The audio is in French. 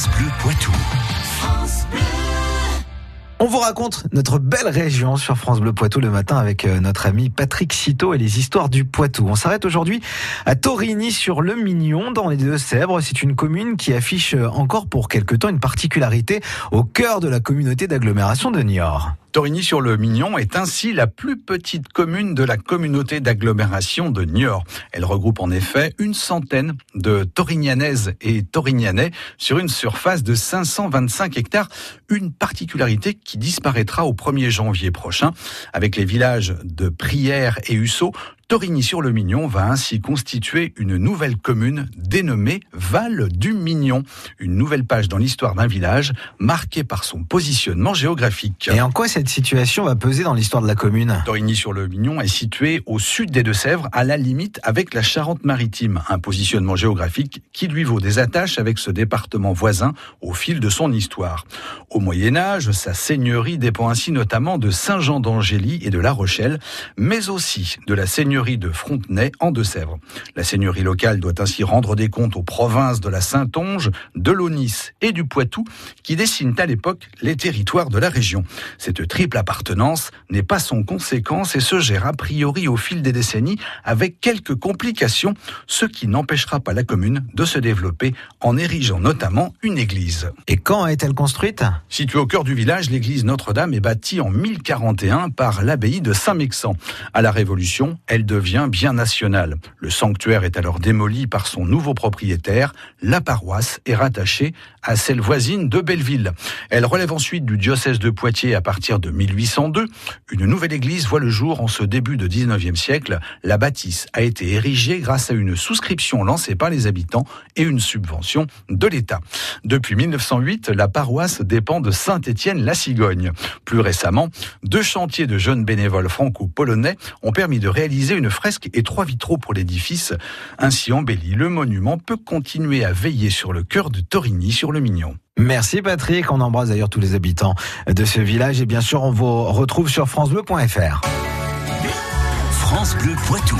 France Bleu Poitou. On vous raconte notre belle région sur France Bleu Poitou le matin avec euh, notre ami Patrick Citeau et les histoires du Poitou. On s'arrête aujourd'hui à Torigny sur le Mignon dans les Deux-Sèvres. C'est une commune qui affiche euh, encore pour quelque temps une particularité au cœur de la communauté d'agglomération de Niort. Torigny-sur-le-Mignon est ainsi la plus petite commune de la communauté d'agglomération de Niort. Elle regroupe en effet une centaine de Torignianaises et Torignanais sur une surface de 525 hectares, une particularité qui disparaîtra au 1er janvier prochain avec les villages de Prière et Hussot. Torigny-sur-le-Mignon va ainsi constituer une nouvelle commune dénommée Val du Mignon, une nouvelle page dans l'histoire d'un village marqué par son positionnement géographique. Et en quoi cette situation va peser dans l'histoire de la commune? Torigny-sur-le-Mignon est situé au sud des Deux-Sèvres, à la limite avec la Charente-Maritime, un positionnement géographique qui lui vaut des attaches avec ce département voisin au fil de son histoire. Au Moyen Âge, sa seigneurie dépend ainsi notamment de Saint-Jean d'Angély et de La Rochelle, mais aussi de la seigneurie de Frontenay en Deux-Sèvres. La seigneurie locale doit ainsi rendre des comptes aux provinces de la Saintonge, de l'Aunis et du Poitou qui dessinent à l'époque les territoires de la région. Cette triple appartenance n'est pas sans conséquence et se gère a priori au fil des décennies avec quelques complications, ce qui n'empêchera pas la commune de se développer en érigeant notamment une église. Et quand est-elle construite? Située au cœur du village, l'église Notre-Dame est bâtie en 1041 par l'abbaye de Saint-Mexan. À la Révolution, elle devient bien national. Le sanctuaire est alors démoli par son nouveau propriétaire. La paroisse est rattachée à celle voisine de Belleville. Elle relève ensuite du diocèse de Poitiers à partir de 1802. Une nouvelle église voit le jour en ce début de 19e siècle. La bâtisse a été érigée grâce à une souscription lancée par les habitants et une subvention de l'État. Depuis 1908, la paroisse dépend de Saint-Étienne-la-Cigogne. Plus récemment, deux chantiers de jeunes bénévoles franco-polonais ont permis de réaliser une fresque et trois vitraux pour l'édifice. Ainsi embelli, le monument peut continuer à veiller sur le cœur de Torigny sur le Mignon. Merci Patrick, on embrasse d'ailleurs tous les habitants de ce village et bien sûr on vous retrouve sur francebleu.fr. France Bleu Poitou.